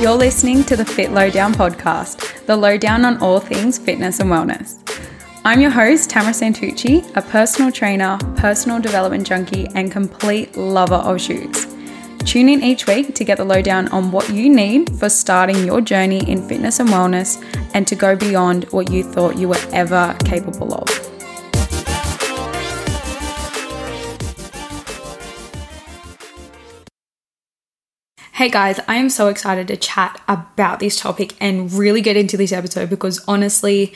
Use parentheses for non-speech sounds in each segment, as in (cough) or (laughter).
You're listening to the Fit Lowdown podcast, the lowdown on all things fitness and wellness. I'm your host, Tamara Santucci, a personal trainer, personal development junkie, and complete lover of shoes. Tune in each week to get the lowdown on what you need for starting your journey in fitness and wellness and to go beyond what you thought you were ever capable of. Hey guys, I am so excited to chat about this topic and really get into this episode because honestly,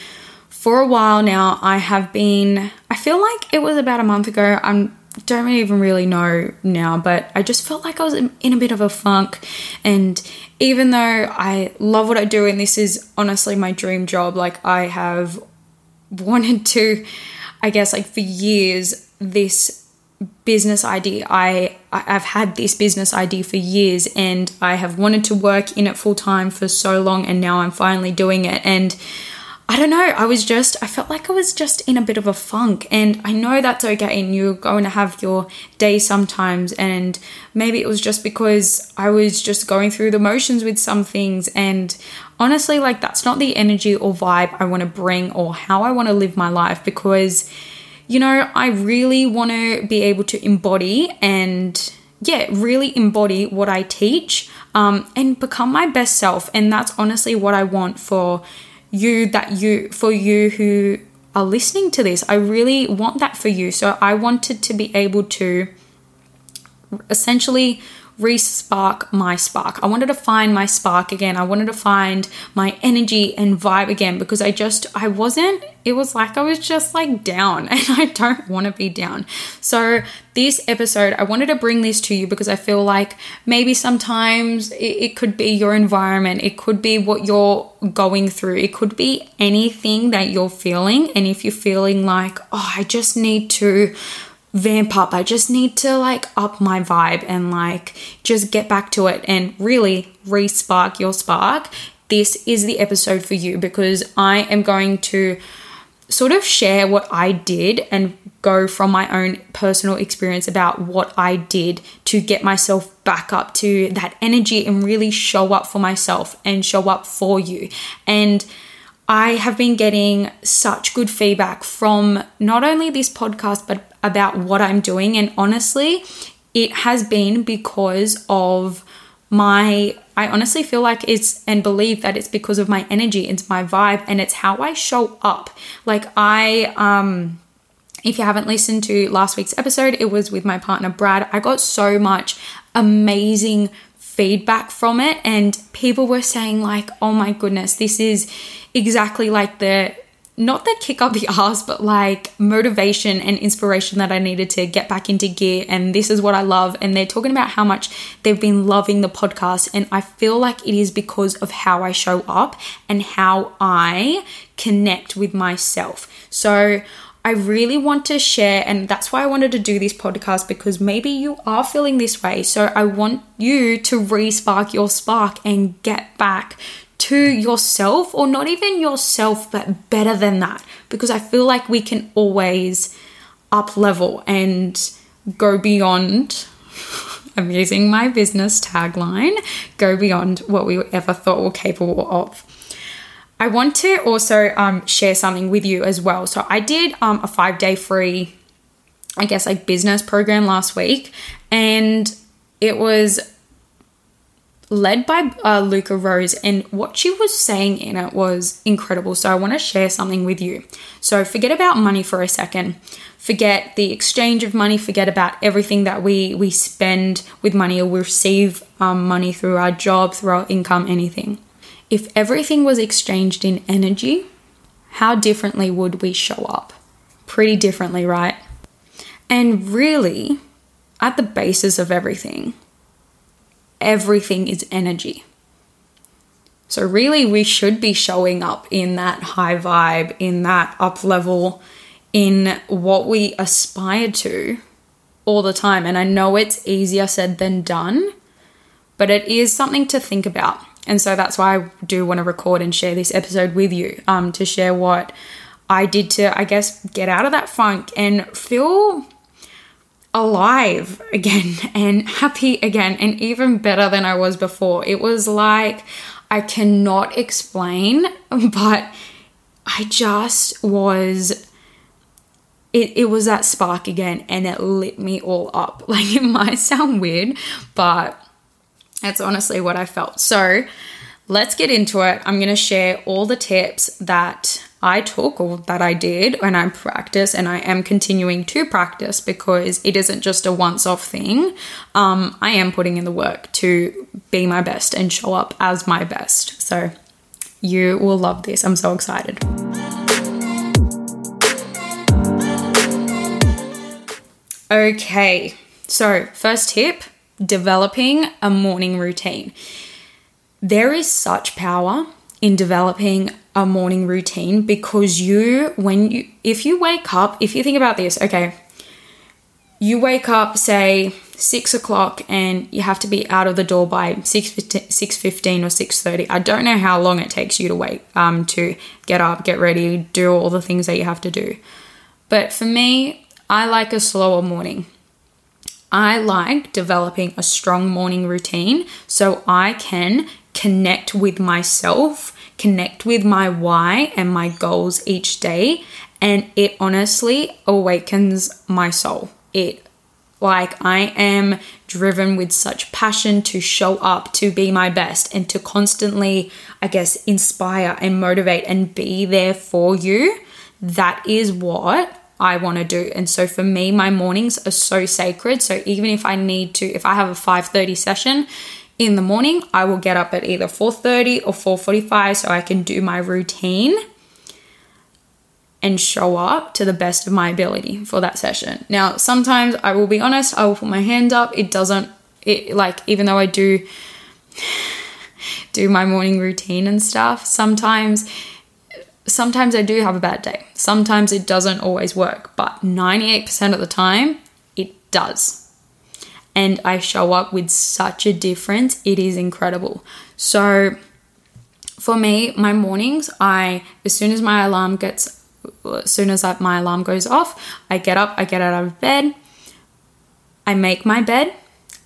for a while now, I have been, I feel like it was about a month ago. I don't even really know now, but I just felt like I was in a bit of a funk. And even though I love what I do and this is honestly my dream job, like I have wanted to, I guess, like for years, this business idea. I I've had this business idea for years and I have wanted to work in it full time for so long and now I'm finally doing it. And I don't know, I was just I felt like I was just in a bit of a funk. And I know that's okay and you're going to have your day sometimes. And maybe it was just because I was just going through the motions with some things. And honestly like that's not the energy or vibe I want to bring or how I want to live my life because you know, I really want to be able to embody and, yeah, really embody what I teach um, and become my best self. And that's honestly what I want for you, that you, for you who are listening to this. I really want that for you. So I wanted to be able to essentially re-spark my spark. I wanted to find my spark again. I wanted to find my energy and vibe again because I just I wasn't it was like I was just like down (laughs) and I don't want to be down. So this episode I wanted to bring this to you because I feel like maybe sometimes it, it could be your environment, it could be what you're going through, it could be anything that you're feeling and if you're feeling like, "Oh, I just need to vamp up. I just need to like up my vibe and like just get back to it and really re spark your spark. This is the episode for you because I am going to sort of share what I did and go from my own personal experience about what I did to get myself back up to that energy and really show up for myself and show up for you. And I have been getting such good feedback from not only this podcast, but about what I'm doing. And honestly, it has been because of my, I honestly feel like it's and believe that it's because of my energy, it's my vibe, and it's how I show up. Like, I, um, if you haven't listened to last week's episode, it was with my partner Brad. I got so much amazing feedback from it, and people were saying, like, oh my goodness, this is exactly like the not the kick up the (laughs) ass, but like motivation and inspiration that I needed to get back into gear. And this is what I love. And they're talking about how much they've been loving the podcast. And I feel like it is because of how I show up and how I connect with myself. So I really want to share, and that's why I wanted to do this podcast because maybe you are feeling this way. So I want you to re spark your spark and get back to yourself, or not even yourself, but better than that. Because I feel like we can always up level and go beyond. (laughs) I'm using my business tagline go beyond what we ever thought we were capable of. I want to also um, share something with you as well. So, I did um, a five day free, I guess, like business program last week, and it was led by uh, Luca Rose, and what she was saying in it was incredible. So, I want to share something with you. So, forget about money for a second. Forget the exchange of money. Forget about everything that we we spend with money or we receive um, money through our job, through our income, anything. If everything was exchanged in energy, how differently would we show up? Pretty differently, right? And really, at the basis of everything, everything is energy. So, really, we should be showing up in that high vibe, in that up level, in what we aspire to all the time. And I know it's easier said than done, but it is something to think about. And so that's why I do want to record and share this episode with you um, to share what I did to, I guess, get out of that funk and feel alive (laughs) again and happy again and even better than I was before. It was like I cannot explain, (laughs) but I just was it, it was that spark again and it lit me all up. (laughs) Like it might sound weird, but that's honestly what I felt. So let's get into it. I'm going to share all the tips that I took or that I did when I practice, and I am continuing to practice because it isn't just a once off thing. Um, I am putting in the work to be my best and show up as my best. So you will love this. I'm so excited. Okay, so first tip developing a morning routine. There is such power in developing a morning routine because you, when you, if you wake up, if you think about this, okay, you wake up, say, six o'clock and you have to be out of the door by 6, 6.15 or 6.30 i don't know how long it takes you to wait um, to get up get ready do all the things that you have to do. But for me i like a slower morning i like developing a strong morning routine so i can connect with myself connect with my why and my goals each day. And it honestly awakens my soul. It like I am driven with such passion to show up, to be my best, and to constantly, I guess, inspire and motivate and be there for you. That is what I want to do. And so for me, my mornings are so sacred. So even if I need to, if I have a 5:30 session, in the morning, I will get up at either 4:30 or 4:45 so I can do my routine and show up to the best of my ability for that session. Now, sometimes I will be honest, I will put my hand up. It doesn't it like even though I do (sighs) do my morning routine and stuff, sometimes sometimes I do have a bad day. Sometimes it doesn't always work, but 98% of the time it does and I show up with such a difference. It is incredible. So, for me, my mornings, I as soon as my alarm gets, as soon as my alarm goes off, I get up, I get out of bed, I make my bed,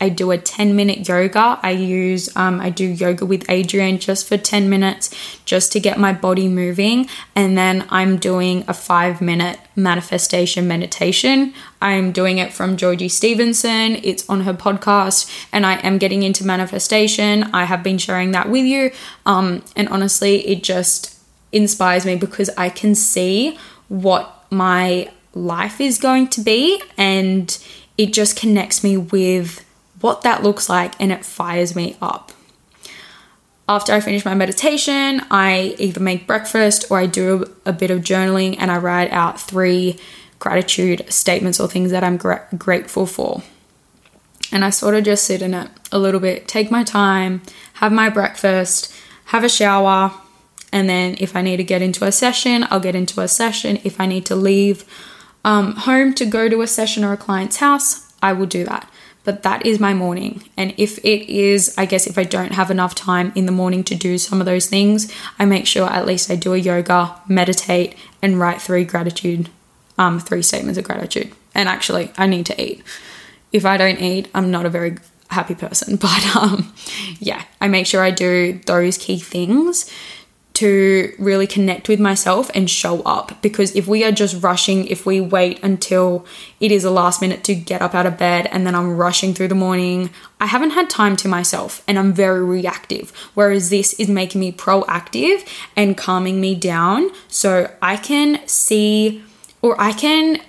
I do a 10 minute yoga. I use, um, I do yoga with Adriene just for 10 minutes just to get my body moving. And then I'm doing a five minute manifestation meditation. I'm doing it from Georgie Stevenson. It's on her podcast, and I am getting into manifestation. I have been sharing that with you. Um, and honestly, it just inspires me because I can see what my life is going to be, and it just connects me with what that looks like and it fires me up. After I finish my meditation, I either make breakfast or I do a, bit of journaling and I write out three gratitude statements or things that I'm gra- grateful for. And I sort of just sit in it a little bit, take my time, have my breakfast, have a shower, and then if I need to get into a session, I'll get into a session. If I need to leave um, home to go to a session or a client's house, I will do that but that is my morning. And if it is, I guess, if I don't have enough time in the morning to do some of those things, I make sure at least I do a yoga, meditate, and write three gratitude, um, three statements of gratitude. And actually, I need to eat. If I don't eat, I'm not a very happy person. (laughs) But um, yeah, I make sure I do those key things to really connect with myself and show up. Because if we are just rushing, if we wait until it is a last minute to get up out of bed and then I'm rushing through the morning, I haven't had time to myself and I'm very reactive. Whereas this is making me proactive and calming me down so I can see or I can.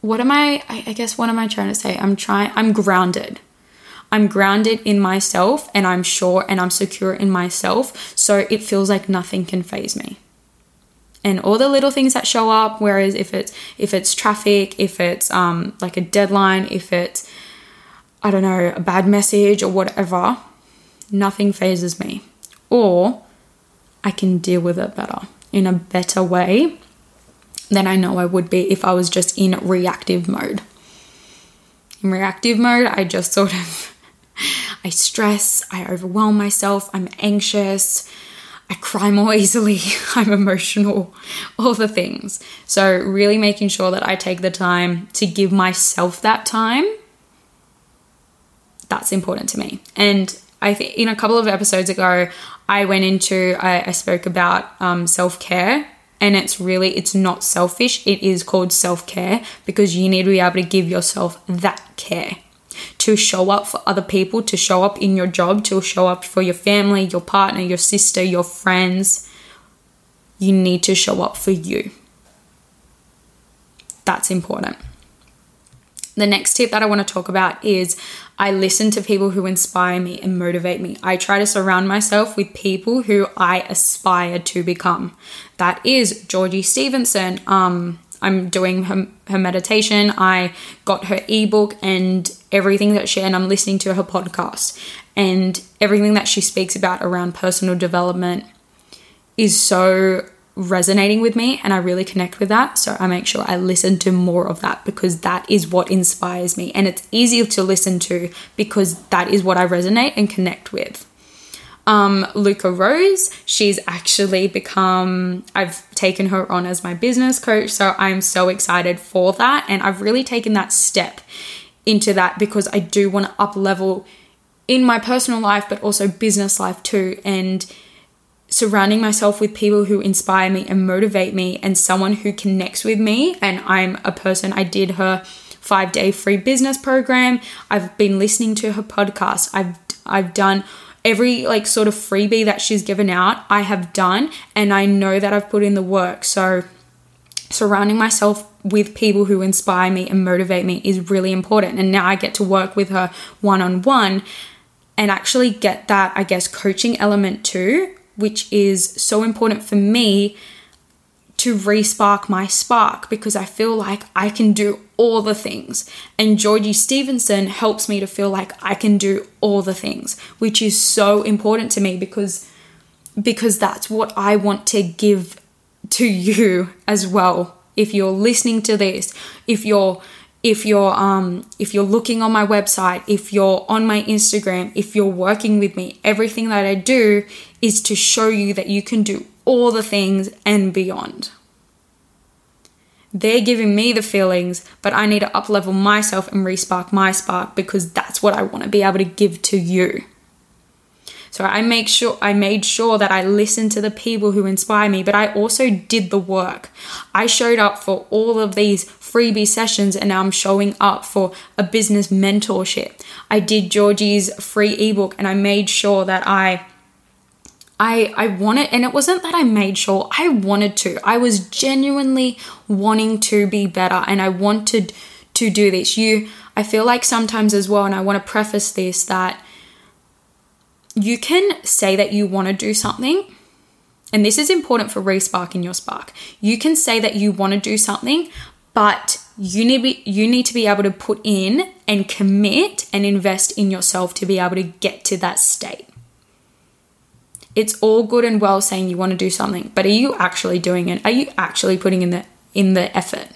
What am I? I guess what am I trying to say? I'm trying, I'm grounded I'm grounded in myself and I'm sure and I'm secure in myself. So it feels like nothing can phase me. And all the little things that show up, whereas if it's if it's traffic, if it's um like a deadline, if it's I don't know, a bad message or whatever, nothing phases me. Or I can deal with it better in a better way than I know I would be if I was just in reactive mode. In reactive mode, I just sort of (laughs) I stress, I overwhelm myself, I'm anxious, I cry more (laughs) easily, I'm emotional, (laughs) all the things. So, really making sure that I take the time to give myself that time, that's important to me. And I think in a couple of episodes ago, I went into, I, I spoke about um, self care. And it's really, it's not selfish. It is called self care because you need to be able to give yourself that care to show up for other people, to show up in your job, to show up for your family, your partner, your sister, your friends. You need to show up for you. That's important. The next tip that I want to talk about is I listen to people who inspire me and motivate me. I try to surround myself with people who I aspire to become. That is Georgie Stevenson. Um, I'm doing her, her meditation. I got her ebook and everything that she, and I'm listening to her podcast. And everything that she speaks about around personal development is so resonating with me and I really connect with that. So I make sure I listen to more of that because that is what inspires me. And it's easier to listen to because that is what I resonate and connect with um, Luca Rose. She's actually become, I've taken her on as my business coach. So I'm so excited for that. And I've really taken that step into that because I do want to up level in my personal life, but also business life too. And surrounding myself with people who inspire me and motivate me and someone who connects with me. And I'm a person, I did her five day free business program. I've been listening to her podcast. I've, I've done every like sort of freebie that she's given out, I have done and I know that I've put in the work. So surrounding myself with people who inspire me and motivate me is really important. And now I get to work with her one on one and actually get that, I guess, coaching element too, which is so important for me to respark my spark because I feel like I can do all the things. And Georgie Stevenson helps me to feel like I can do all the things, which is so important to me because because that's what I want to give to you as well. If you're listening to this, if you're if you're um if you're looking on my website, if you're on my Instagram, if you're working with me, everything that I do is to show you that you can do all the things and beyond. They're giving me the feelings, but I need to uplevel myself and respark my spark because that's what I want to be able to give to you. So I make sure I made sure that I listened to the people who inspire me, but I also did the work. I showed up for all of these freebie sessions and now I'm showing up for a business mentorship. I did Georgie's free ebook and I made sure that I I I wanted and it wasn't that I made sure I wanted to. I was genuinely wanting to be better and I wanted to do this. You I feel like sometimes as well and I want to preface this that you can say that you want to do something and this is important for resparking your spark. You can say that you want to do something, but you need be, you need to be able to put in and commit and invest in yourself to be able to get to that state. It's all good and well saying you want to do something, but are you actually doing it? Are you actually putting in the in the effort?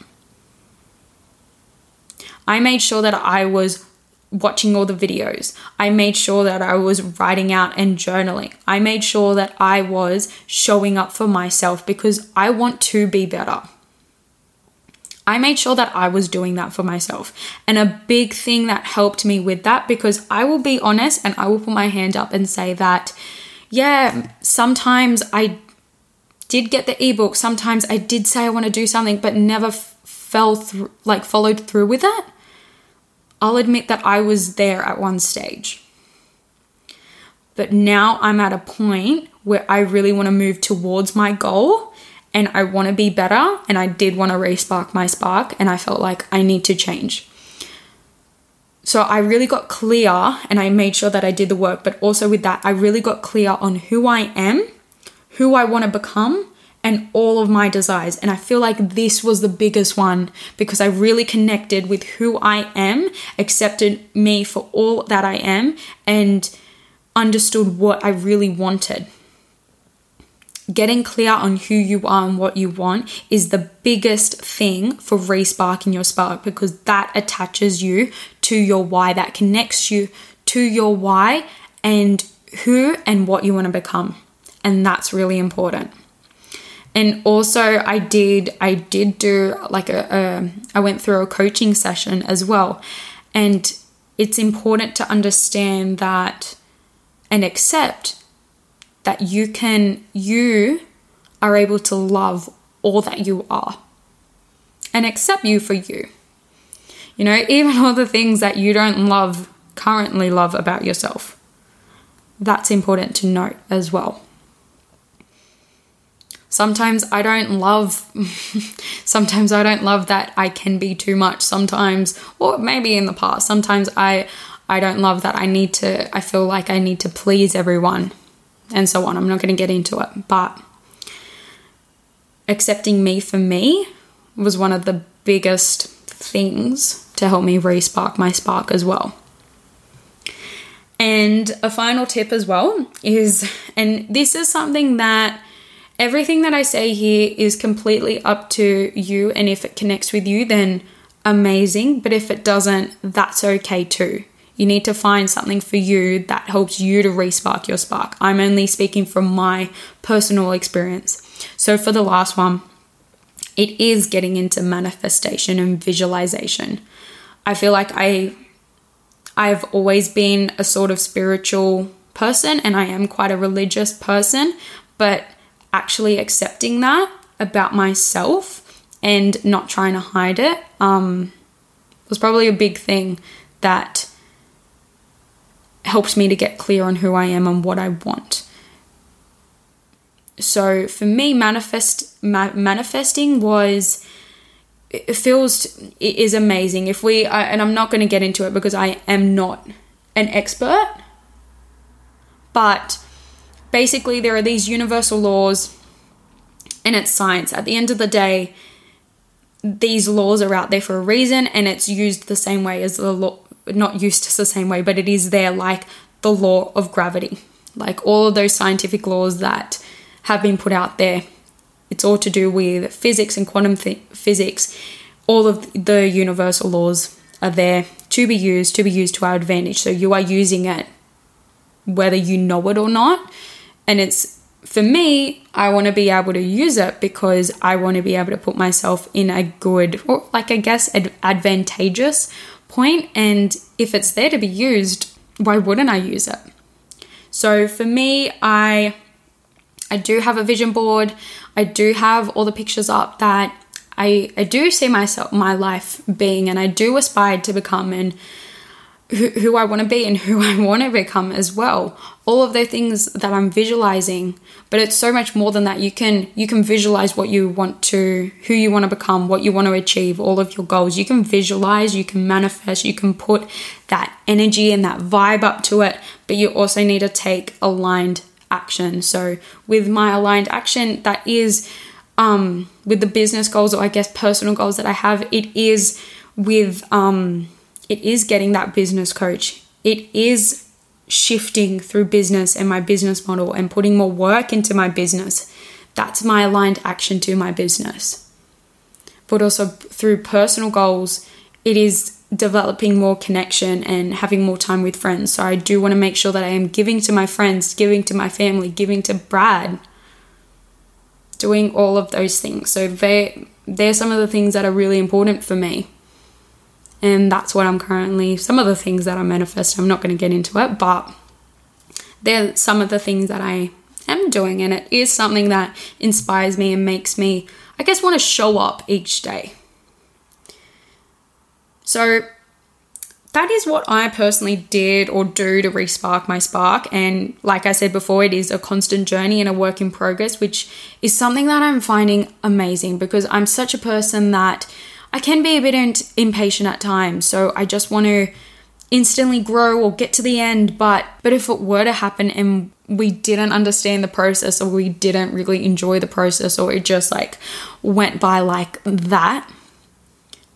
I made sure that I was watching all the videos. I made sure that I was writing out and journaling. I made sure that I was showing up for myself because I want to be better. I made sure that I was doing that for myself. And a big thing that helped me with that, because I will be honest and I will put my hand up and say that yeah, sometimes I did get the ebook. Sometimes I did say I want to do something, but never f- fell through, like followed through with it. I'll admit that I was there at one stage. But now I'm at a point where I really want to move towards my goal and I want to be better. And I did want to respark my spark, and I felt like I need to change. So I really got clear and I made sure that I did the work, but also with that, I really got clear on who I am, who I want to become, and all of my desires. And I feel like this was the biggest one because I really connected with who I am, accepted me for all that I am, and understood what I really wanted getting clear on who you are and what you want is the biggest thing for resparking your spark because that attaches you to your why, that connects you to your why and who and what you want to become. And that's really important. And also I did I did do like a, a I went through a coaching session as well. And it's important to understand that and accept that you can you are able to love all that you are and accept you for you. You know, even all the things that you don't love currently love about yourself. That's important to note as well. Sometimes I don't love (laughs) sometimes I don't love that I can be too much sometimes or maybe in the past sometimes I I don't love that I need to I feel like I need to please everyone and so on. I'm not going to get into it, but accepting me for me was one of the biggest things to help me re-spark my spark as well. And a final tip as well is, and this is something that everything that I say here is completely up to you. And if it connects with you, then amazing. But if it doesn't, that's okay too. You need to find something for you that helps you to respark your spark. I'm only speaking from my personal experience. So, for the last one, it is getting into manifestation and visualization. I feel like I I've always been a sort of spiritual person and I am quite a religious person, but actually accepting that about myself and not trying to hide it um, was probably a big thing that helped me to get clear on who I am and what I want. So for me, manifest ma- manifesting was it feels it is amazing. If we I, and I'm not going to get into it because I am not an expert, but basically there are these universal laws, and it's science. At the end of the day, these laws are out there for a reason, and it's used the same way as the law. Not used the same way, but it is there, like the law of gravity, like all of those scientific laws that have been put out there. It's all to do with physics and quantum th- physics. All of the universal laws are there to be used, to be used to our advantage. So you are using it whether you know it or not. And it's for me, I want to be able to use it because I want to be able to put myself in a good, or like I guess, ad- advantageous point. And if it's there to be used, why wouldn't I use it? So for me, I I do have a vision board. I do have all the pictures up that I, I do see myself, my life being, and I do aspire to become and who, who I want to be and who (laughs) I want to become as well. All of the things that I'm visualizing, but it's so much more than that. You can you can visualize what you want to, who you want to become, what you want to achieve, all of your goals. You can visualize, you can manifest, you can put that energy and that vibe up to it, but you also need to take aligned action. So with my aligned action, that is um, with the business goals or I guess personal goals that I have, it is with um, it is getting that business coach. It is shifting through business and my business model and putting more work into my business. That's my aligned action to my business. But also through personal goals, it is developing more connection and having more time with friends. So I do want to make sure that I am giving to my friends, giving to my family, giving to Brad, doing all of those things. So they they're some of the things that are really important for me. And that's what I'm currently some of the things that I manifest. I'm not going to get into it, but they're some of the things that I am doing and it is something that inspires me and makes me I guess want to show up each day. So that is what I personally did or do to respark my spark. And like I said before, it is a constant journey and a work in progress, which is something that I'm finding amazing because I'm such a person that I can be a bit impatient at times. So I just want to instantly grow or get to the end. But but if it were to happen and we didn't understand the process or we didn't really enjoy the process or it just like went by like that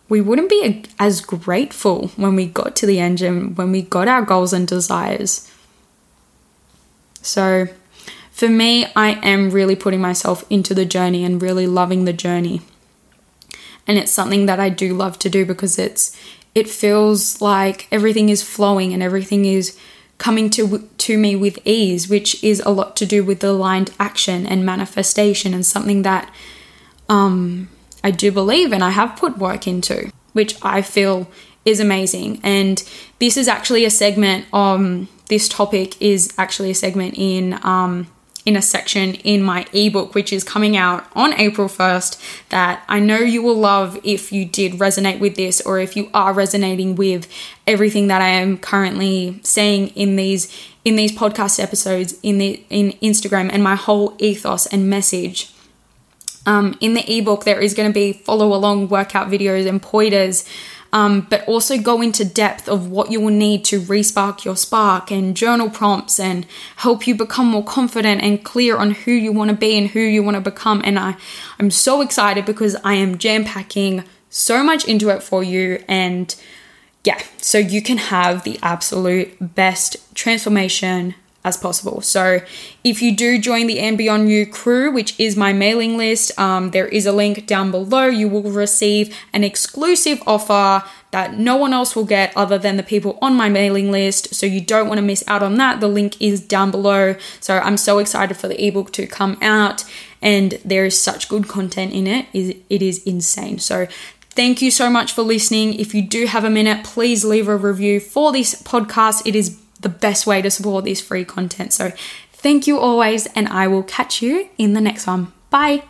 we wouldn't be as grateful when we got to the end and when we got our goals and desires. So, for me, I am really putting myself into the journey and really loving the journey. And it's something that I do love to do because it's it feels like everything is flowing and everything is coming to to me with ease, which is a lot to do with aligned action and manifestation and something that um, I do believe and I have put work into, which I feel is amazing. And this is actually a segment um this topic is actually a segment in um in a section in my ebook, which is coming out on April 1st, that I know you will love if you did resonate with this or if you are resonating with everything that I am currently saying in these in these podcast episodes in the in Instagram and my whole ethos and message. Um, in the ebook, there is going to be follow along workout videos and pointers um, but also go into depth of what you will need to respark your spark and journal prompts and help you become more confident and clear on who you want to be and who you want to become. And I, I'm so excited because I am jam packing so much into it for you and yeah, so you can have the absolute best transformation as possible. So, if you do join the And Beyond You crew, which is my mailing list, um, there is a link down below. You will receive an exclusive offer that no one else will get other than the people on my mailing list. So, you don't want to miss out on that. The link is down below. So, I'm so excited for the ebook to come out, and there is such good content in it. It is insane. So, Thank you so much for listening. If you do have a minute, please leave a review for this podcast. It is the best way to support this free content. So thank you always, and I will catch you in the next one. Bye.